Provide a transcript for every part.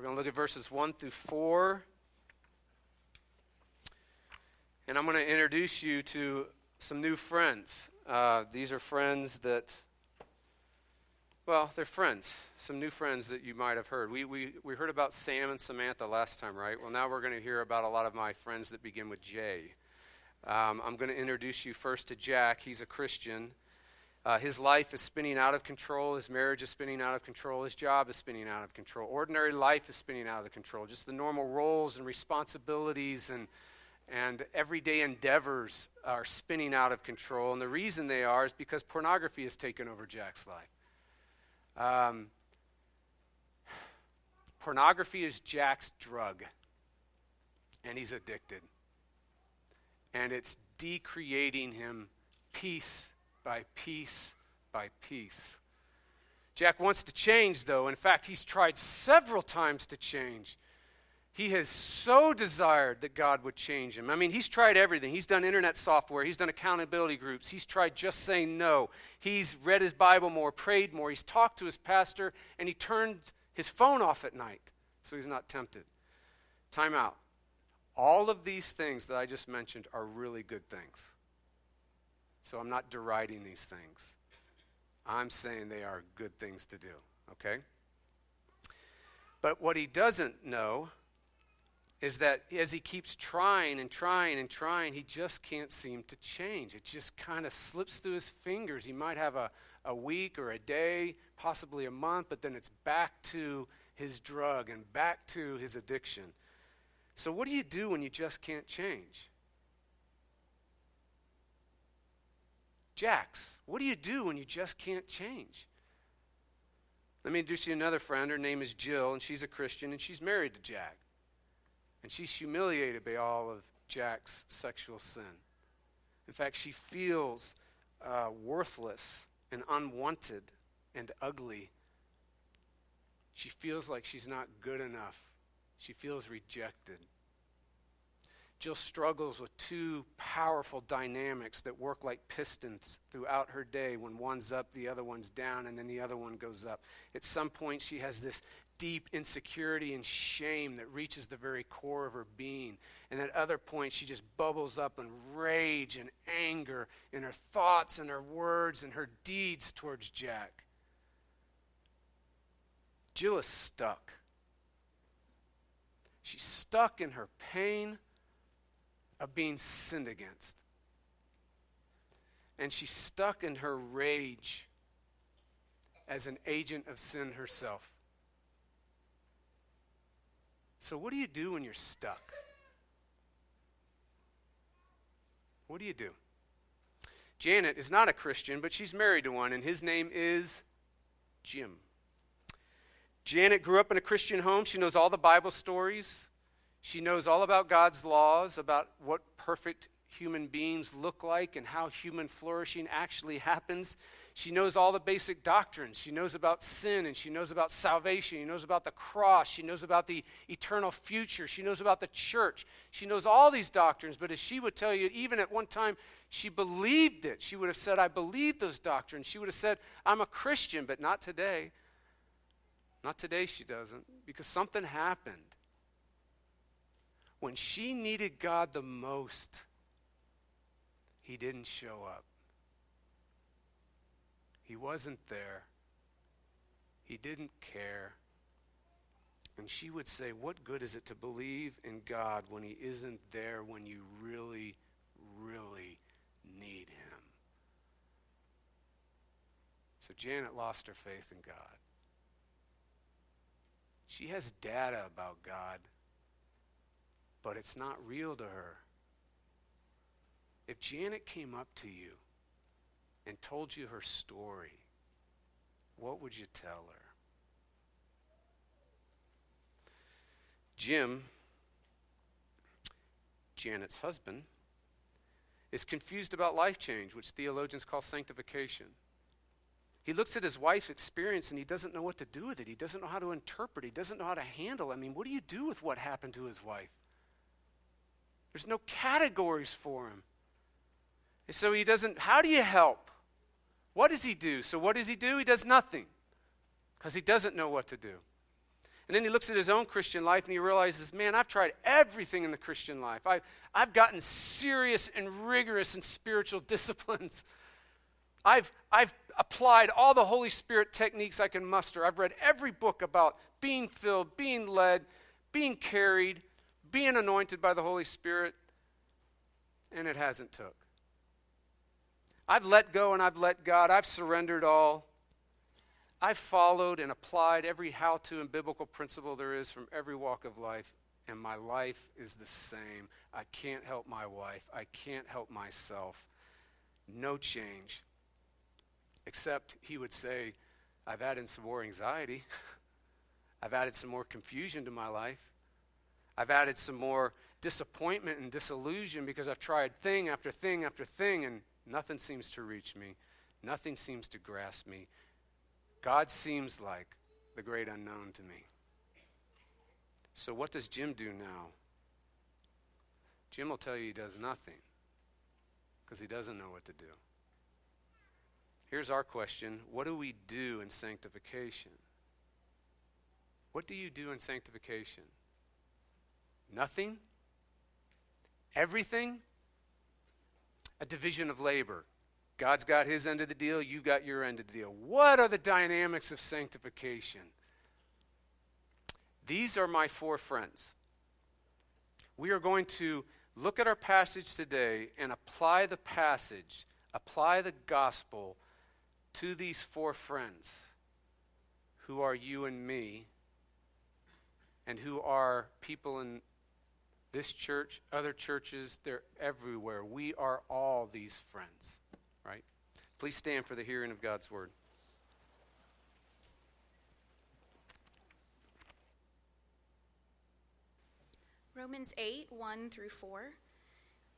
We're going to look at verses 1 through 4. And I'm going to introduce you to some new friends. Uh, these are friends that, well, they're friends. Some new friends that you might have heard. We, we, we heard about Sam and Samantha last time, right? Well, now we're going to hear about a lot of my friends that begin with J. Um, I'm going to introduce you first to Jack. He's a Christian. Uh, his life is spinning out of control. His marriage is spinning out of control. His job is spinning out of control. Ordinary life is spinning out of control. Just the normal roles and responsibilities and, and everyday endeavors are spinning out of control. And the reason they are is because pornography has taken over Jack's life. Um, pornography is Jack's drug, and he's addicted and it's decreating him piece by piece by piece. Jack wants to change, though. In fact, he's tried several times to change. He has so desired that God would change him. I mean, he's tried everything. He's done internet software, he's done accountability groups, he's tried just saying no. He's read his Bible more, prayed more, he's talked to his pastor, and he turned his phone off at night so he's not tempted. Time out. All of these things that I just mentioned are really good things. So I'm not deriding these things. I'm saying they are good things to do, okay? But what he doesn't know is that as he keeps trying and trying and trying, he just can't seem to change. It just kind of slips through his fingers. He might have a, a week or a day, possibly a month, but then it's back to his drug and back to his addiction. So, what do you do when you just can't change? Jax, what do you do when you just can't change? Let me introduce you another friend. Her name is Jill, and she's a Christian, and she's married to Jack. And she's humiliated by all of Jack's sexual sin. In fact, she feels uh, worthless and unwanted and ugly. She feels like she's not good enough. She feels rejected. Jill struggles with two powerful dynamics that work like pistons throughout her day. When one's up, the other one's down, and then the other one goes up. At some point, she has this deep insecurity and shame that reaches the very core of her being. And at other points, she just bubbles up in rage and anger in her thoughts and her words and her deeds towards Jack. Jill is stuck. She's stuck in her pain of being sinned against. And she's stuck in her rage as an agent of sin herself. So, what do you do when you're stuck? What do you do? Janet is not a Christian, but she's married to one, and his name is Jim. Janet grew up in a Christian home. She knows all the Bible stories. She knows all about God's laws, about what perfect human beings look like and how human flourishing actually happens. She knows all the basic doctrines. She knows about sin and she knows about salvation. She knows about the cross. She knows about the eternal future. She knows about the church. She knows all these doctrines, but as she would tell you, even at one time, she believed it. She would have said, I believe those doctrines. She would have said, I'm a Christian, but not today. Not today, she doesn't, because something happened when she needed God the most, he didn't show up. He wasn't there. He didn't care. And she would say, What good is it to believe in God when He isn't there when you really, really need Him? So Janet lost her faith in God. She has data about God but it's not real to her. If Janet came up to you and told you her story, what would you tell her? Jim, Janet's husband, is confused about life change, which theologians call sanctification. He looks at his wife's experience and he doesn't know what to do with it. He doesn't know how to interpret. He doesn't know how to handle. I mean, what do you do with what happened to his wife? There's no categories for him. And so he doesn't, how do you help? What does he do? So what does he do? He does nothing because he doesn't know what to do. And then he looks at his own Christian life and he realizes, man, I've tried everything in the Christian life. I've, I've gotten serious and rigorous in spiritual disciplines. I've, I've applied all the Holy Spirit techniques I can muster. I've read every book about being filled, being led, being carried, being anointed by the Holy Spirit, and it hasn't took. I've let go and I've let God. I've surrendered all. I've followed and applied every how to and biblical principle there is from every walk of life, and my life is the same. I can't help my wife. I can't help myself. No change. Except he would say, I've added some more anxiety. I've added some more confusion to my life. I've added some more disappointment and disillusion because I've tried thing after thing after thing and nothing seems to reach me. Nothing seems to grasp me. God seems like the great unknown to me. So, what does Jim do now? Jim will tell you he does nothing because he doesn't know what to do. Here's our question What do we do in sanctification? What do you do in sanctification? Nothing? Everything? A division of labor. God's got his end of the deal, you've got your end of the deal. What are the dynamics of sanctification? These are my four friends. We are going to look at our passage today and apply the passage, apply the gospel to these four friends who are you and me, and who are people in this church, other churches, they're everywhere. We are all these friends. Right? Please stand for the hearing of God's word. Romans 8, 1 through 4.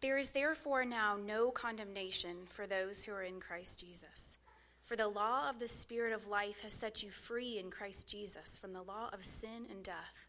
There is therefore now no condemnation for those who are in Christ Jesus. For the law of the Spirit of life has set you free in Christ Jesus from the law of sin and death.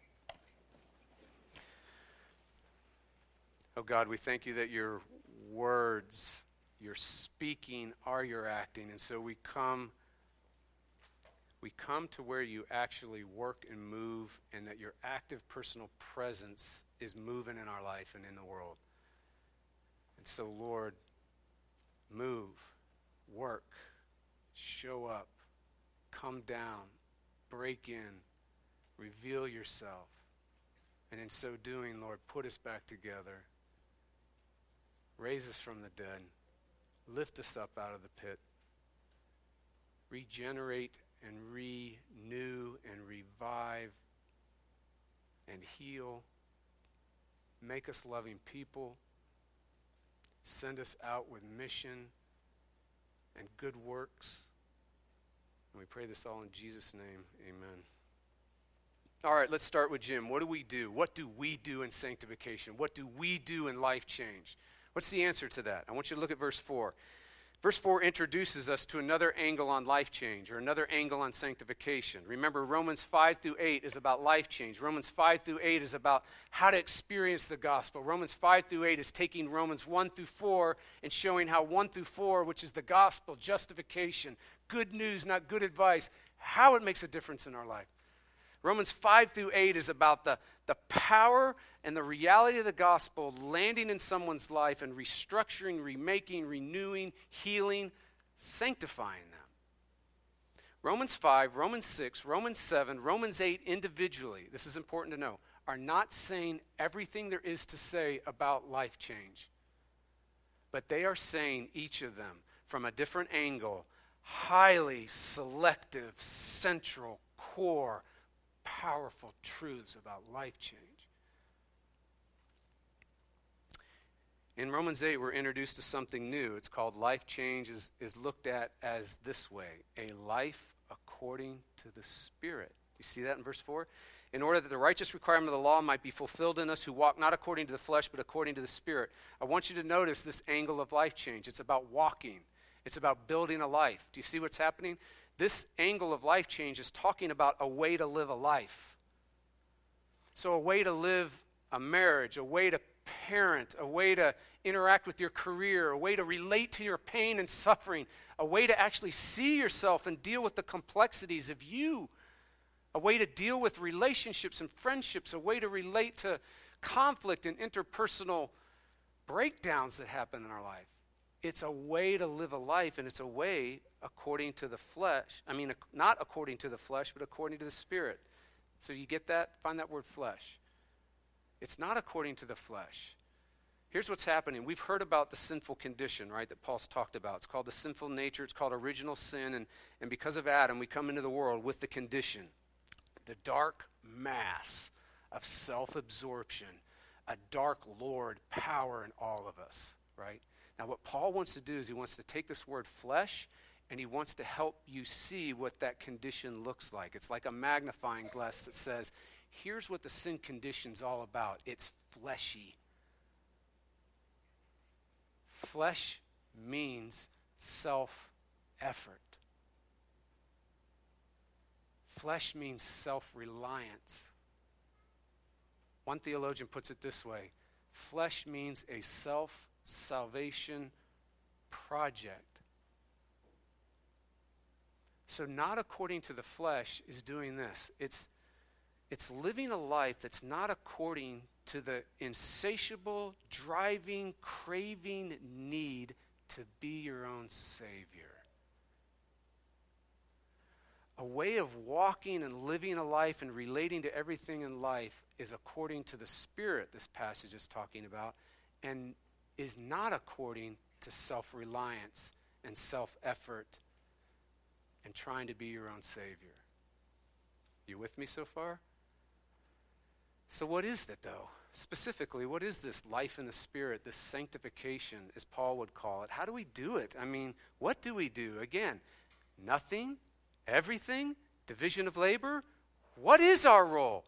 Oh God, we thank you that your words your speaking are your acting. And so we come we come to where you actually work and move and that your active personal presence is moving in our life and in the world. And so Lord, move, work, show up, come down, break in, reveal yourself. And in so doing, Lord, put us back together. Raise us from the dead. Lift us up out of the pit. Regenerate and renew and revive and heal. Make us loving people. Send us out with mission and good works. And we pray this all in Jesus' name. Amen. All right, let's start with Jim. What do we do? What do we do in sanctification? What do we do in life change? What's the answer to that? I want you to look at verse 4. Verse 4 introduces us to another angle on life change or another angle on sanctification. Remember, Romans 5 through 8 is about life change. Romans 5 through 8 is about how to experience the gospel. Romans 5 through 8 is taking Romans 1 through 4 and showing how 1 through 4, which is the gospel, justification, good news, not good advice, how it makes a difference in our life. Romans 5 through 8 is about the, the power and the reality of the gospel landing in someone's life and restructuring, remaking, renewing, healing, sanctifying them. Romans 5, Romans 6, Romans 7, Romans 8 individually, this is important to know, are not saying everything there is to say about life change. But they are saying each of them from a different angle, highly selective, central, core, powerful truths about life change. In Romans 8, we're introduced to something new. It's called life change, is, is looked at as this way a life according to the Spirit. You see that in verse 4? in order that the righteous requirement of the law might be fulfilled in us who walk not according to the flesh, but according to the Spirit. I want you to notice this angle of life change. It's about walking, it's about building a life. Do you see what's happening? This angle of life change is talking about a way to live a life. So, a way to live a marriage, a way to parent, a way to interact with your career, a way to relate to your pain and suffering, a way to actually see yourself and deal with the complexities of you, a way to deal with relationships and friendships, a way to relate to conflict and interpersonal breakdowns that happen in our life. It's a way to live a life, and it's a way according to the flesh. I mean, not according to the flesh, but according to the Spirit. So you get that? Find that word flesh. It's not according to the flesh. Here's what's happening. We've heard about the sinful condition, right, that Paul's talked about. It's called the sinful nature, it's called original sin. And, and because of Adam, we come into the world with the condition the dark mass of self absorption, a dark Lord power in all of us, right? Now, what Paul wants to do is he wants to take this word flesh and he wants to help you see what that condition looks like. It's like a magnifying glass that says, here's what the sin condition's all about it's fleshy. Flesh means self effort. Flesh means self reliance. One theologian puts it this way flesh means a self salvation project. So, not according to the flesh is doing this. It's it's living a life that's not according to the insatiable, driving, craving need to be your own Savior. A way of walking and living a life and relating to everything in life is according to the Spirit, this passage is talking about, and is not according to self reliance and self effort and trying to be your own Savior. You with me so far? So, what is that, though? Specifically, what is this life in the Spirit, this sanctification, as Paul would call it? How do we do it? I mean, what do we do? Again, nothing, everything, division of labor. What is our role?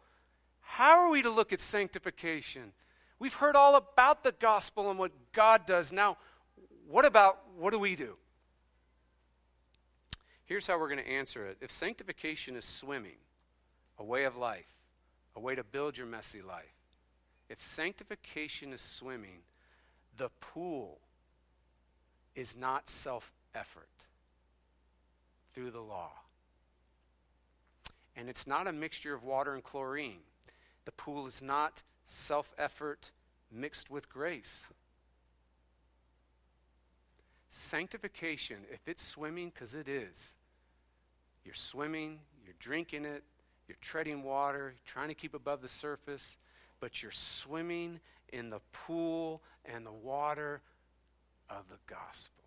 How are we to look at sanctification? We've heard all about the gospel and what God does. Now, what about what do we do? Here's how we're going to answer it. If sanctification is swimming, a way of life, a way to build your messy life. If sanctification is swimming, the pool is not self effort through the law. And it's not a mixture of water and chlorine. The pool is not self effort mixed with grace. Sanctification, if it's swimming, because it is, you're swimming, you're drinking it, you're treading water, trying to keep above the surface, but you're swimming in the pool and the water of the gospel.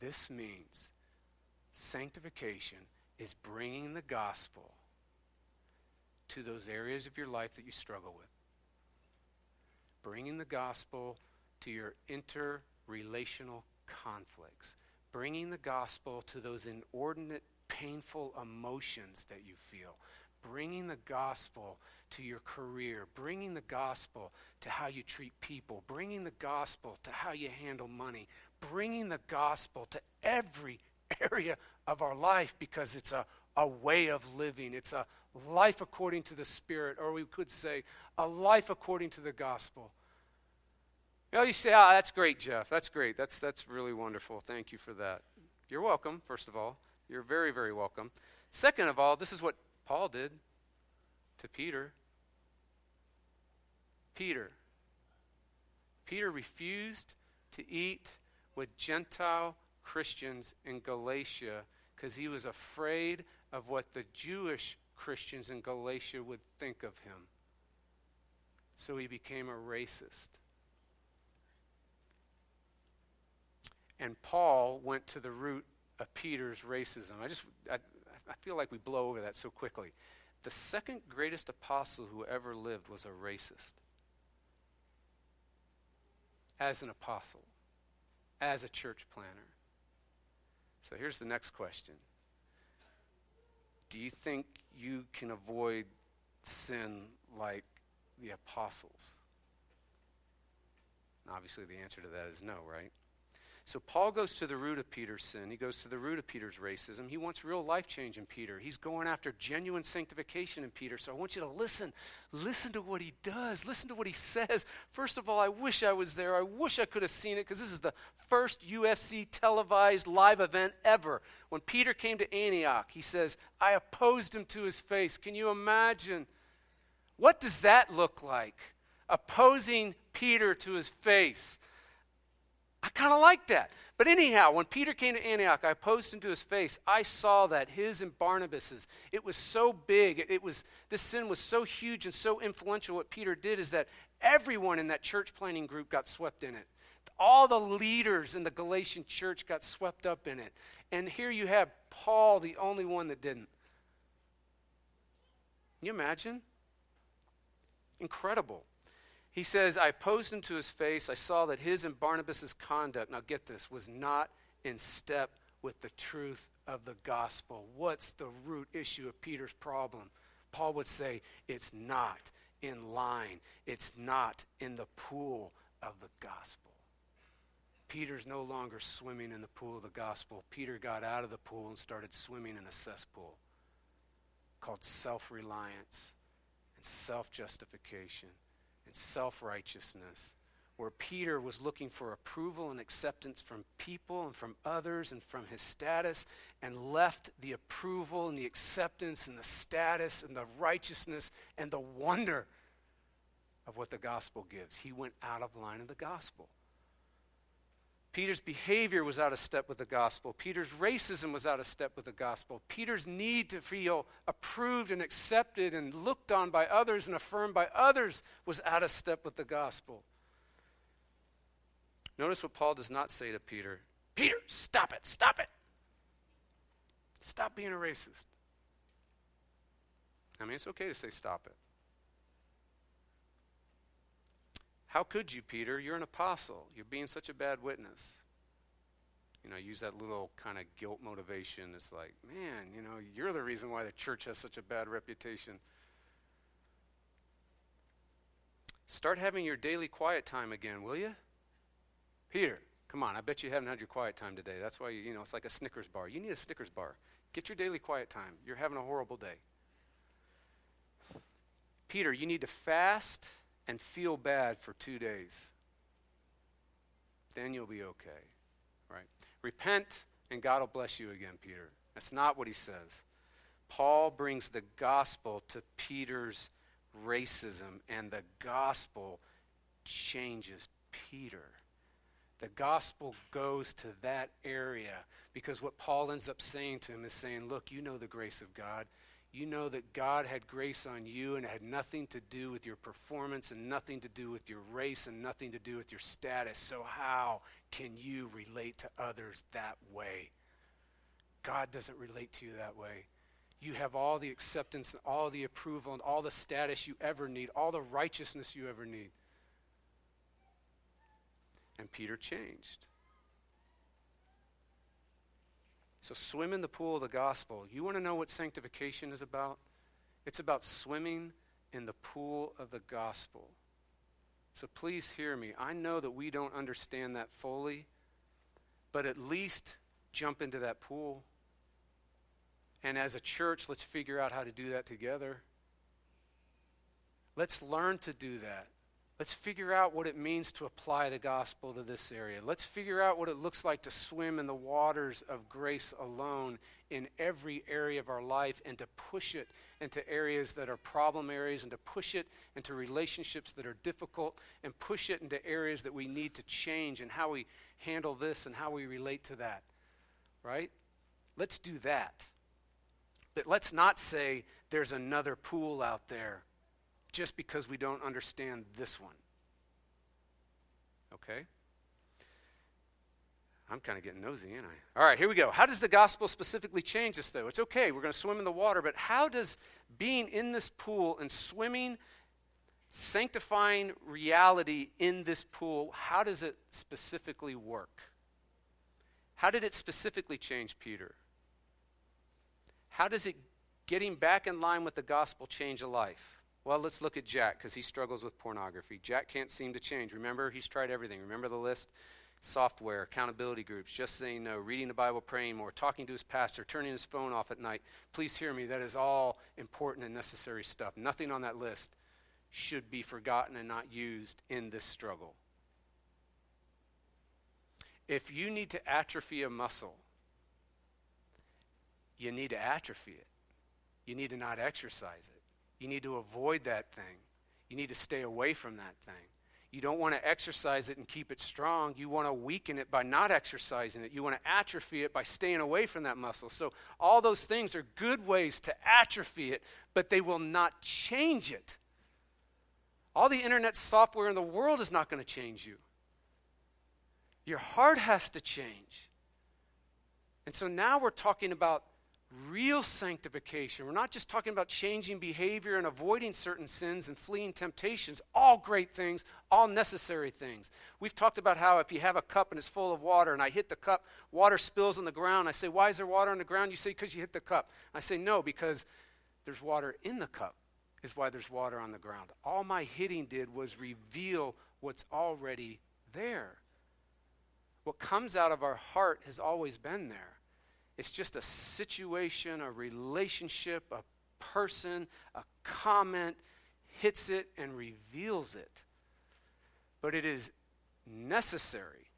This means sanctification is bringing the gospel to those areas of your life that you struggle with. Bringing the gospel to your interrelational conflicts. Bringing the gospel to those inordinate, painful emotions that you feel, bringing the gospel to your career, bringing the gospel to how you treat people, bringing the gospel to how you handle money, bringing the gospel to every area of our life because it's a, a way of living. It's a life according to the Spirit, or we could say a life according to the gospel. You know, you say, ah, oh, that's great, Jeff. That's great. That's, that's really wonderful. Thank you for that. You're welcome, first of all. You're very, very welcome. Second of all, this is what Paul did to Peter. Peter. Peter refused to eat with Gentile Christians in Galatia because he was afraid of what the Jewish Christians in Galatia would think of him. So he became a racist. And Paul went to the root of Peter's racism. I just, I, I feel like we blow over that so quickly. The second greatest apostle who ever lived was a racist. As an apostle, as a church planner. So here's the next question Do you think you can avoid sin like the apostles? And obviously, the answer to that is no, right? So Paul goes to the root of Peter's sin. He goes to the root of Peter's racism. He wants real life change in Peter. He's going after genuine sanctification in Peter. So I want you to listen. Listen to what he does. Listen to what he says. First of all, I wish I was there. I wish I could have seen it because this is the first UFC televised live event ever. When Peter came to Antioch, he says, I opposed him to his face. Can you imagine? What does that look like? Opposing Peter to his face. I kind of like that. But anyhow, when Peter came to Antioch, I posed into his face. I saw that his and Barnabas's, it was so big. It was this sin was so huge and so influential. What Peter did is that everyone in that church planning group got swept in it. All the leaders in the Galatian church got swept up in it. And here you have Paul, the only one that didn't. Can you imagine? Incredible. He says, I posed him to his face. I saw that his and Barnabas' conduct, now get this, was not in step with the truth of the gospel. What's the root issue of Peter's problem? Paul would say, it's not in line, it's not in the pool of the gospel. Peter's no longer swimming in the pool of the gospel. Peter got out of the pool and started swimming in a cesspool called self reliance and self justification and self righteousness, where Peter was looking for approval and acceptance from people and from others and from his status, and left the approval and the acceptance and the status and the righteousness and the wonder of what the gospel gives. He went out of line of the gospel. Peter's behavior was out of step with the gospel. Peter's racism was out of step with the gospel. Peter's need to feel approved and accepted and looked on by others and affirmed by others was out of step with the gospel. Notice what Paul does not say to Peter Peter, stop it, stop it. Stop being a racist. I mean, it's okay to say stop it. How could you, Peter? You're an apostle. You're being such a bad witness. You know, use that little kind of guilt motivation. It's like, man, you know, you're the reason why the church has such a bad reputation. Start having your daily quiet time again, will you? Peter, come on. I bet you haven't had your quiet time today. That's why, you, you know, it's like a Snickers bar. You need a Snickers bar. Get your daily quiet time. You're having a horrible day. Peter, you need to fast and feel bad for two days. Then you'll be okay. Right? Repent and God will bless you again, Peter. That's not what he says. Paul brings the gospel to Peter's racism, and the gospel changes Peter. The gospel goes to that area because what Paul ends up saying to him is saying, Look, you know the grace of God you know that God had grace on you and it had nothing to do with your performance and nothing to do with your race and nothing to do with your status. So, how can you relate to others that way? God doesn't relate to you that way. You have all the acceptance, and all the approval, and all the status you ever need, all the righteousness you ever need. And Peter changed. So swim in the pool of the gospel. You want to know what sanctification is about? It's about swimming in the pool of the gospel. So please hear me. I know that we don't understand that fully, but at least jump into that pool. And as a church, let's figure out how to do that together. Let's learn to do that. Let's figure out what it means to apply the gospel to this area. Let's figure out what it looks like to swim in the waters of grace alone in every area of our life and to push it into areas that are problem areas and to push it into relationships that are difficult and push it into areas that we need to change and how we handle this and how we relate to that. Right? Let's do that. But let's not say there's another pool out there just because we don't understand this one. Okay? I'm kind of getting nosy, ain't I? All right, here we go. How does the gospel specifically change us, though? It's okay, we're going to swim in the water, but how does being in this pool and swimming, sanctifying reality in this pool, how does it specifically work? How did it specifically change Peter? How does it getting back in line with the gospel change a life? Well, let's look at Jack because he struggles with pornography. Jack can't seem to change. Remember, he's tried everything. Remember the list? Software, accountability groups, just saying no, reading the Bible, praying more, talking to his pastor, turning his phone off at night. Please hear me. That is all important and necessary stuff. Nothing on that list should be forgotten and not used in this struggle. If you need to atrophy a muscle, you need to atrophy it. You need to not exercise it. You need to avoid that thing. You need to stay away from that thing. You don't want to exercise it and keep it strong. You want to weaken it by not exercising it. You want to atrophy it by staying away from that muscle. So, all those things are good ways to atrophy it, but they will not change it. All the internet software in the world is not going to change you. Your heart has to change. And so now we're talking about real sanctification. We're not just talking about changing behavior and avoiding certain sins and fleeing temptations. All great things, all necessary things. We've talked about how if you have a cup and it's full of water and I hit the cup, water spills on the ground. I say, Why is there water on the ground? You say, Because you hit the cup. I say, No, because there's water in the cup, is why there's water on the ground. All my hitting did was reveal what's already there. What comes out of our heart has always been there. It's just a situation, a relationship, a person, a comment hits it and reveals it. But it is necessary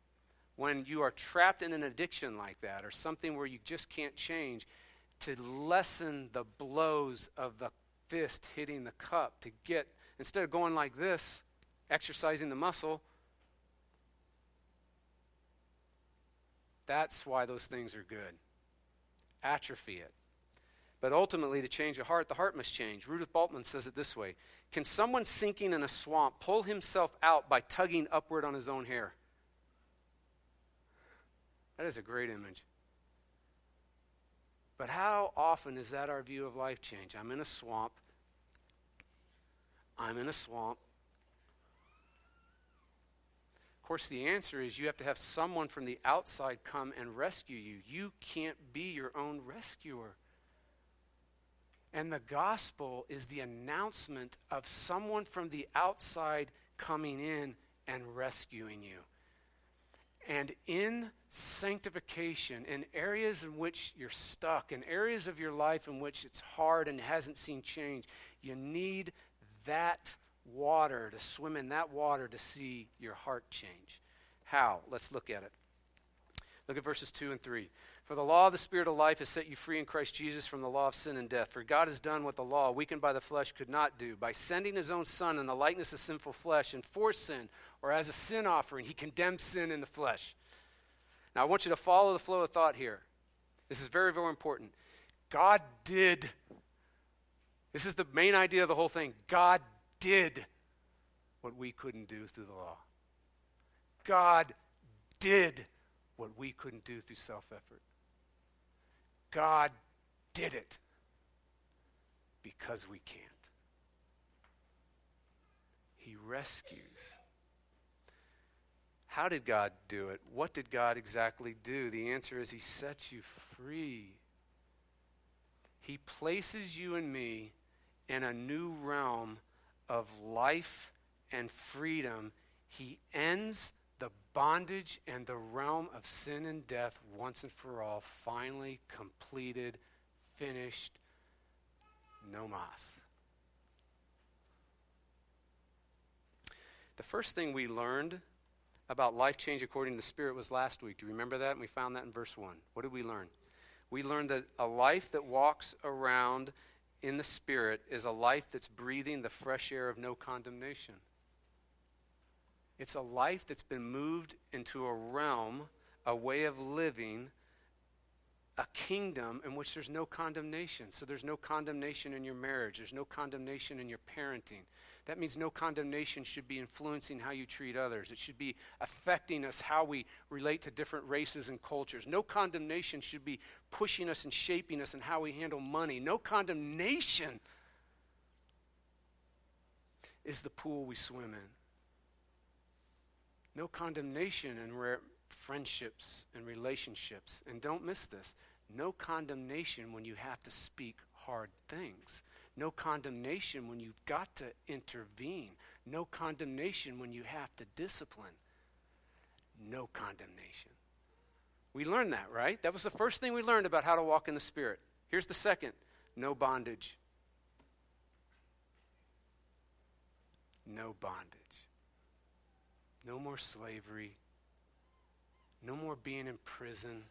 when you are trapped in an addiction like that or something where you just can't change to lessen the blows of the fist hitting the cup to get instead of going like this exercising the muscle that's why those things are good atrophy it. But ultimately, to change a heart, the heart must change. Rudolf Bultmann says it this way Can someone sinking in a swamp pull himself out by tugging upward on his own hair? That is a great image. But how often is that our view of life change? I'm in a swamp. I'm in a swamp. Of course, the answer is you have to have someone from the outside come and rescue you. You can't be your own rescuer. And the gospel is the announcement of someone from the outside coming in and rescuing you. And in sanctification, in areas in which you're stuck, in areas of your life in which it's hard and hasn't seen change, you need that water, to swim in that water to see your heart change. How? Let's look at it. Look at verses 2 and 3. For the law of the Spirit of life has set you free in Christ Jesus from the law of sin and death. For God has done what the law, weakened by the flesh, could not do. By sending his own Son in the likeness of sinful flesh and for sin, or as a sin offering, he condemned sin in the flesh. Now, I want you to follow the flow of thought here. This is very, very important. God did. This is the main idea of the whole thing. God did what we couldn't do through the law. God did what we couldn't do through self effort. God did it because we can't. He rescues. How did God do it? What did God exactly do? The answer is He sets you free. He places you and me in a new realm of life and freedom, he ends the bondage and the realm of sin and death once and for all, finally completed, finished, no mas. The first thing we learned about life change according to the Spirit was last week. Do you remember that? And we found that in verse 1. What did we learn? We learned that a life that walks around in the Spirit is a life that's breathing the fresh air of no condemnation. It's a life that's been moved into a realm, a way of living, a kingdom in which there's no condemnation. So there's no condemnation in your marriage, there's no condemnation in your parenting, that means no condemnation should be influencing how you treat others. It should be affecting us how we relate to different races and cultures. No condemnation should be pushing us and shaping us in how we handle money. No condemnation is the pool we swim in. No condemnation in friendships and relationships. And don't miss this No condemnation when you have to speak hard things. No condemnation when you've got to intervene. No condemnation when you have to discipline. No condemnation. We learned that, right? That was the first thing we learned about how to walk in the Spirit. Here's the second no bondage. No bondage. No more slavery. No more being in prison.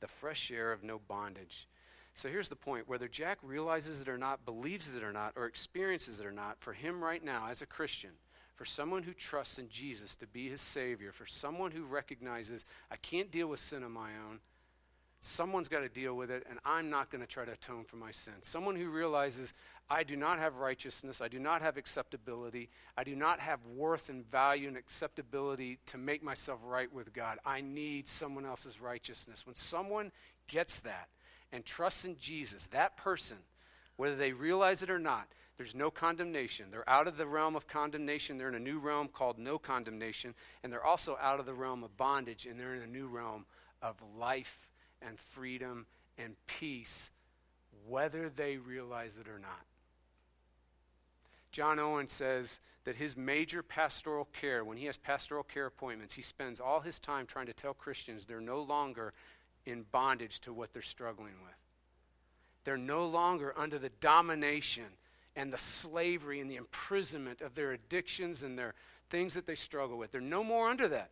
The fresh air of no bondage. So here's the point whether Jack realizes it or not, believes it or not, or experiences it or not, for him right now as a Christian, for someone who trusts in Jesus to be his Savior, for someone who recognizes, I can't deal with sin on my own, someone's got to deal with it, and I'm not going to try to atone for my sin. Someone who realizes, I do not have righteousness, I do not have acceptability, I do not have worth and value and acceptability to make myself right with God. I need someone else's righteousness. When someone gets that and trusts in Jesus, that person, whether they realize it or not, there's no condemnation. They're out of the realm of condemnation. They're in a new realm called no condemnation. And they're also out of the realm of bondage, and they're in a new realm of life and freedom and peace, whether they realize it or not. John Owen says that his major pastoral care, when he has pastoral care appointments, he spends all his time trying to tell Christians they're no longer in bondage to what they're struggling with. They're no longer under the domination and the slavery and the imprisonment of their addictions and their things that they struggle with. They're no more under that.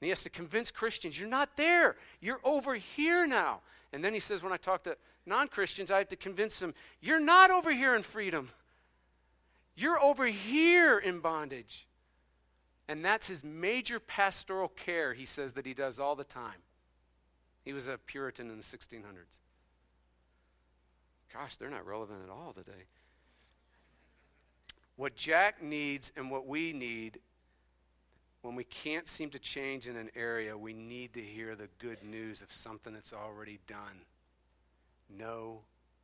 And he has to convince Christians, you're not there. You're over here now. And then he says, when I talk to non Christians, I have to convince them, you're not over here in freedom. You're over here in bondage. And that's his major pastoral care, he says, that he does all the time. He was a Puritan in the 1600s. Gosh, they're not relevant at all today. What Jack needs and what we need when we can't seem to change in an area, we need to hear the good news of something that's already done. No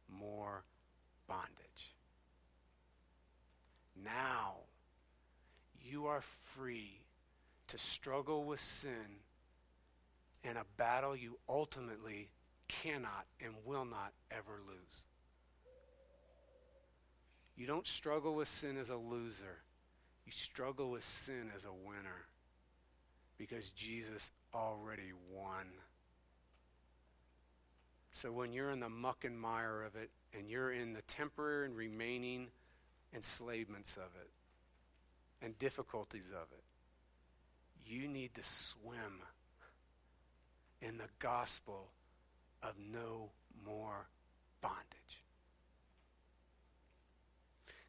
more bondage. Now, you are free to struggle with sin in a battle you ultimately cannot and will not ever lose. You don't struggle with sin as a loser. You struggle with sin as a winner because Jesus already won. So when you're in the muck and mire of it and you're in the temporary and remaining enslavements of it and difficulties of it, you need to swim in the gospel of no more bondage.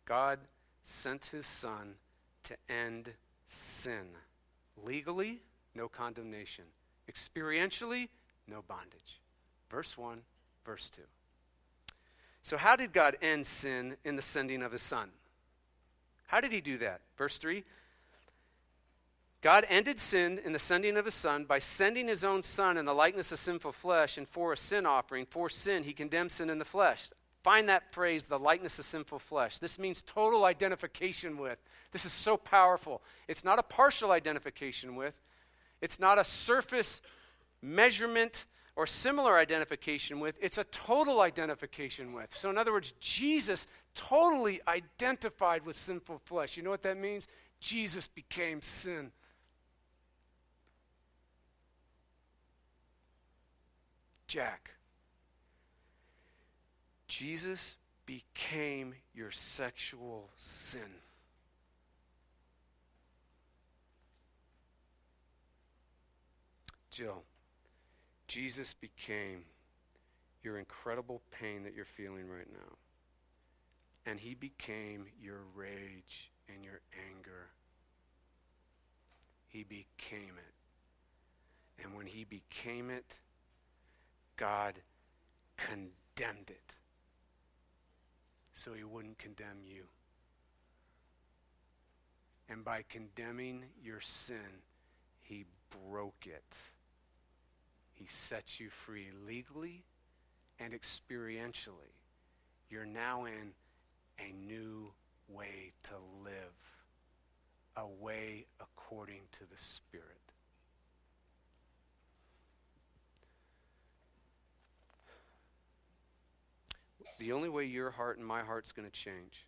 God sent his son to end sin. Legally, no condemnation. Experientially, no bondage. Verse 1, verse 2. So, how did God end sin in the sending of his son? How did he do that? Verse 3 God ended sin in the sending of his son by sending his own son in the likeness of sinful flesh, and for a sin offering, for sin, he condemned sin in the flesh. Find that phrase, the likeness of sinful flesh. This means total identification with. This is so powerful. It's not a partial identification with, it's not a surface measurement or similar identification with, it's a total identification with. So, in other words, Jesus totally identified with sinful flesh. You know what that means? Jesus became sin. Jack. Jesus became your sexual sin. Jill, Jesus became your incredible pain that you're feeling right now. And he became your rage and your anger. He became it. And when he became it, God condemned it so he wouldn't condemn you. And by condemning your sin, he broke it. He sets you free legally and experientially. You're now in a new way to live, a way according to the Spirit. The only way your heart and my heart's going to change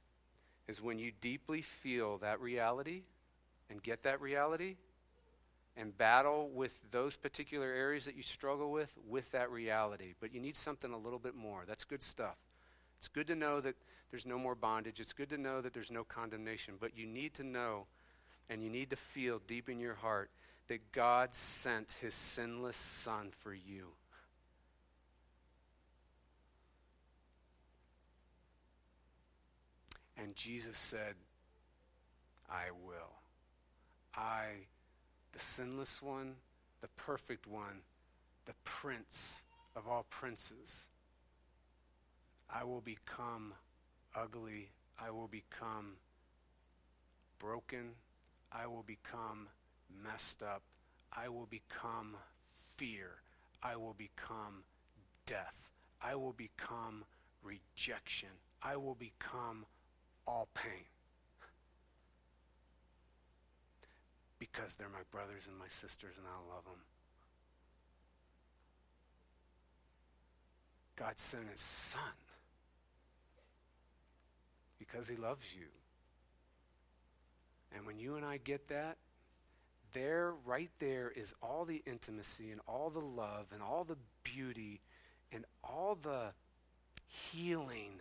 is when you deeply feel that reality and get that reality and battle with those particular areas that you struggle with with that reality. But you need something a little bit more. That's good stuff. It's good to know that there's no more bondage. It's good to know that there's no condemnation. But you need to know and you need to feel deep in your heart that God sent his sinless son for you. And Jesus said, I will. I, the sinless one, the perfect one, the prince of all princes, I will become ugly. I will become broken. I will become messed up. I will become fear. I will become death. I will become rejection. I will become all pain. Because they're my brothers and my sisters and I love them. God sent his son because he loves you. And when you and I get that, there, right there, is all the intimacy and all the love and all the beauty and all the healing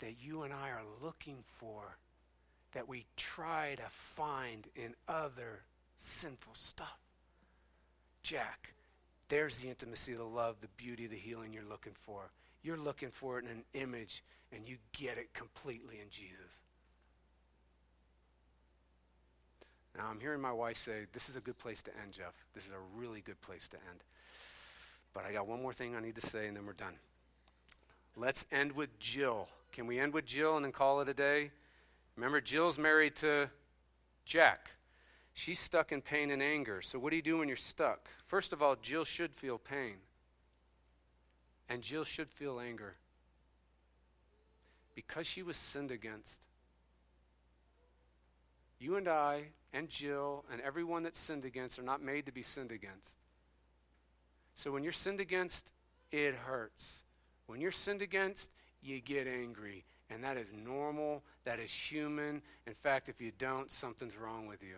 that you and I are looking for that we try to find in other sinful stuff. Jack, there's the intimacy, the love, the beauty, the healing you're looking for. You're looking for it in an image, and you get it completely in Jesus. Now, I'm hearing my wife say, This is a good place to end, Jeff. This is a really good place to end. But I got one more thing I need to say, and then we're done. Let's end with Jill. Can we end with Jill and then call it a day? Remember, Jill's married to Jack. She's stuck in pain and anger. So, what do you do when you're stuck? First of all, Jill should feel pain, and Jill should feel anger because she was sinned against. You and I and Jill and everyone that's sinned against are not made to be sinned against. So when you're sinned against, it hurts. When you're sinned against, you get angry. And that is normal, that is human. In fact, if you don't, something's wrong with you.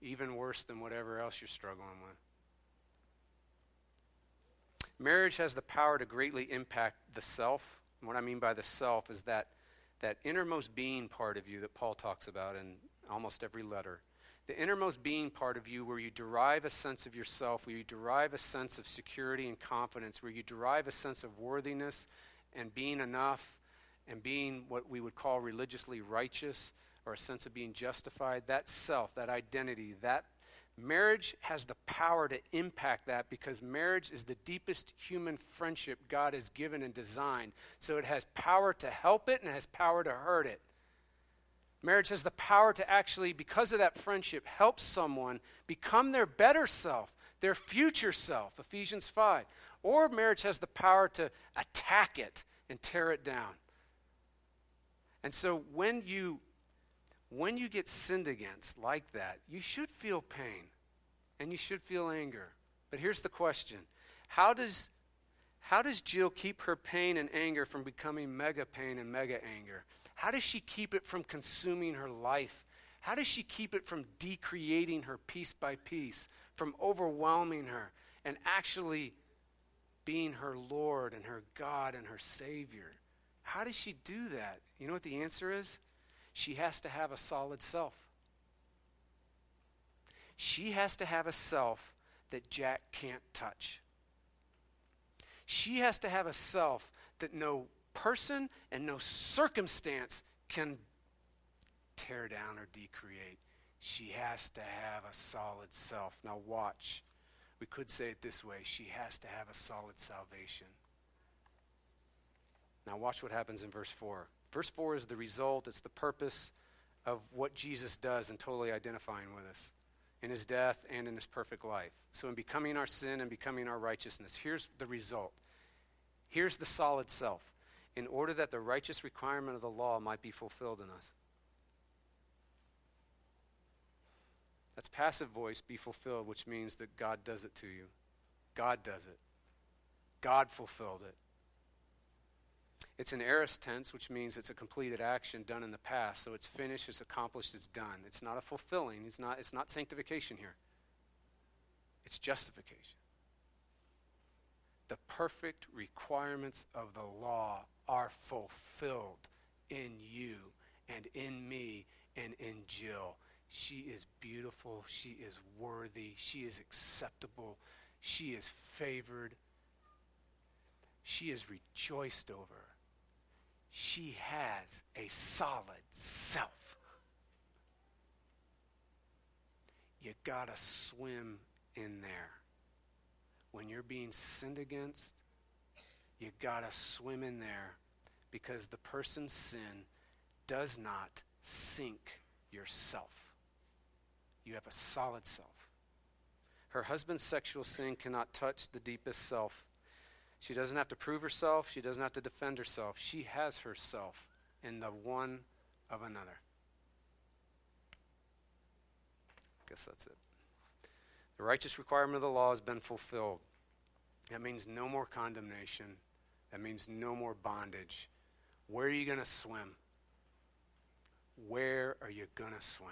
Even worse than whatever else you're struggling with. Marriage has the power to greatly impact the self. And what I mean by the self is that, that innermost being part of you that Paul talks about in almost every letter. The innermost being part of you, where you derive a sense of yourself, where you derive a sense of security and confidence, where you derive a sense of worthiness and being enough and being what we would call religiously righteous or a sense of being justified, that self, that identity, that marriage has the power to impact that because marriage is the deepest human friendship God has given and designed. So it has power to help it and it has power to hurt it. Marriage has the power to actually, because of that friendship, help someone become their better self, their future self, Ephesians 5. Or marriage has the power to attack it and tear it down. And so when you when you get sinned against like that, you should feel pain and you should feel anger. But here's the question. How does how does Jill keep her pain and anger from becoming mega pain and mega anger? How does she keep it from consuming her life? How does she keep it from decreating her piece by piece, from overwhelming her, and actually being her Lord and her God and her Savior? How does she do that? You know what the answer is? She has to have a solid self. She has to have a self that Jack can't touch. She has to have a self that no person and no circumstance can tear down or decreate. She has to have a solid self. Now, watch. We could say it this way she has to have a solid salvation. Now, watch what happens in verse 4. Verse 4 is the result, it's the purpose of what Jesus does in totally identifying with us in his death and in his perfect life. So, in becoming our sin and becoming our righteousness, here's the result. Here's the solid self in order that the righteous requirement of the law might be fulfilled in us. That's passive voice, be fulfilled, which means that God does it to you. God does it. God fulfilled it. It's an aorist tense, which means it's a completed action done in the past. So it's finished, it's accomplished, it's done. It's not a fulfilling. It's not, it's not sanctification here. It's justification. The perfect requirements of the law are fulfilled in you and in me and in Jill. She is beautiful. She is worthy. She is acceptable. She is favored. She is rejoiced over. She has a solid self. You got to swim in there. When you're being sinned against, you got to swim in there because the person's sin does not sink yourself. You have a solid self. Her husband's sexual sin cannot touch the deepest self. She doesn't have to prove herself. She doesn't have to defend herself. She has herself in the one of another. I guess that's it. The righteous requirement of the law has been fulfilled. That means no more condemnation. That means no more bondage. Where are you going to swim? Where are you going to swim?